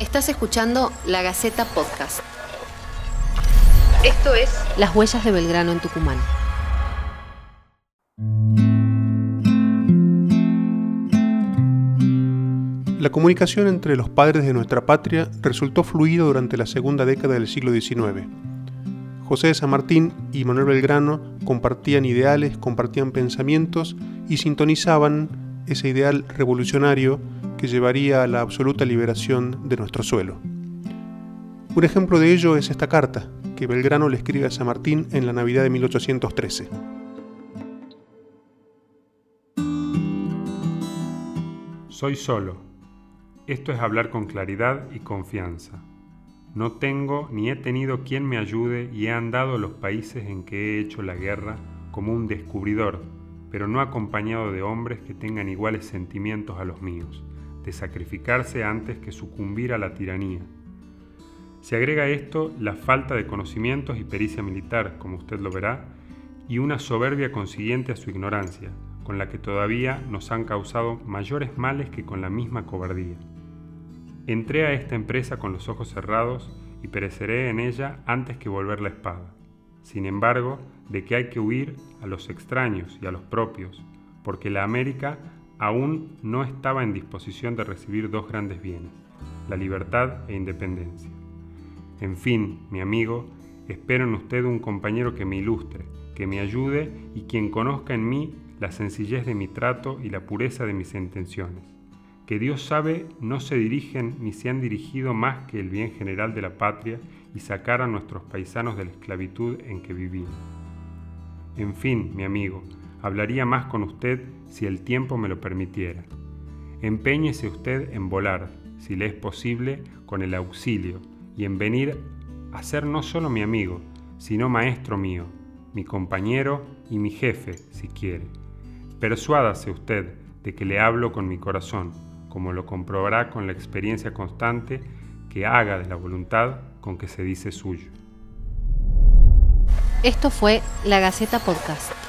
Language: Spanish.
Estás escuchando La Gaceta Podcast. Esto es Las huellas de Belgrano en Tucumán. La comunicación entre los padres de nuestra patria resultó fluida durante la segunda década del siglo XIX. José de San Martín y Manuel Belgrano compartían ideales, compartían pensamientos y sintonizaban ese ideal revolucionario que llevaría a la absoluta liberación de nuestro suelo. Un ejemplo de ello es esta carta que Belgrano le escribe a San Martín en la Navidad de 1813. Soy solo. Esto es hablar con claridad y confianza. No tengo ni he tenido quien me ayude y he andado a los países en que he hecho la guerra como un descubridor, pero no acompañado de hombres que tengan iguales sentimientos a los míos de sacrificarse antes que sucumbir a la tiranía. Se agrega a esto la falta de conocimientos y pericia militar, como usted lo verá, y una soberbia consiguiente a su ignorancia, con la que todavía nos han causado mayores males que con la misma cobardía. Entré a esta empresa con los ojos cerrados y pereceré en ella antes que volver la espada. Sin embargo, de que hay que huir a los extraños y a los propios, porque la América aún no estaba en disposición de recibir dos grandes bienes, la libertad e independencia. En fin, mi amigo, espero en usted un compañero que me ilustre, que me ayude y quien conozca en mí la sencillez de mi trato y la pureza de mis intenciones. Que Dios sabe no se dirigen ni se han dirigido más que el bien general de la patria y sacar a nuestros paisanos de la esclavitud en que vivían. En fin, mi amigo, Hablaría más con usted si el tiempo me lo permitiera. Empeñese usted en volar, si le es posible, con el auxilio, y en venir a ser no solo mi amigo, sino maestro mío, mi compañero y mi jefe, si quiere. Persuádase usted de que le hablo con mi corazón, como lo comprobará con la experiencia constante que haga de la voluntad con que se dice suyo. Esto fue La Gaceta Podcast.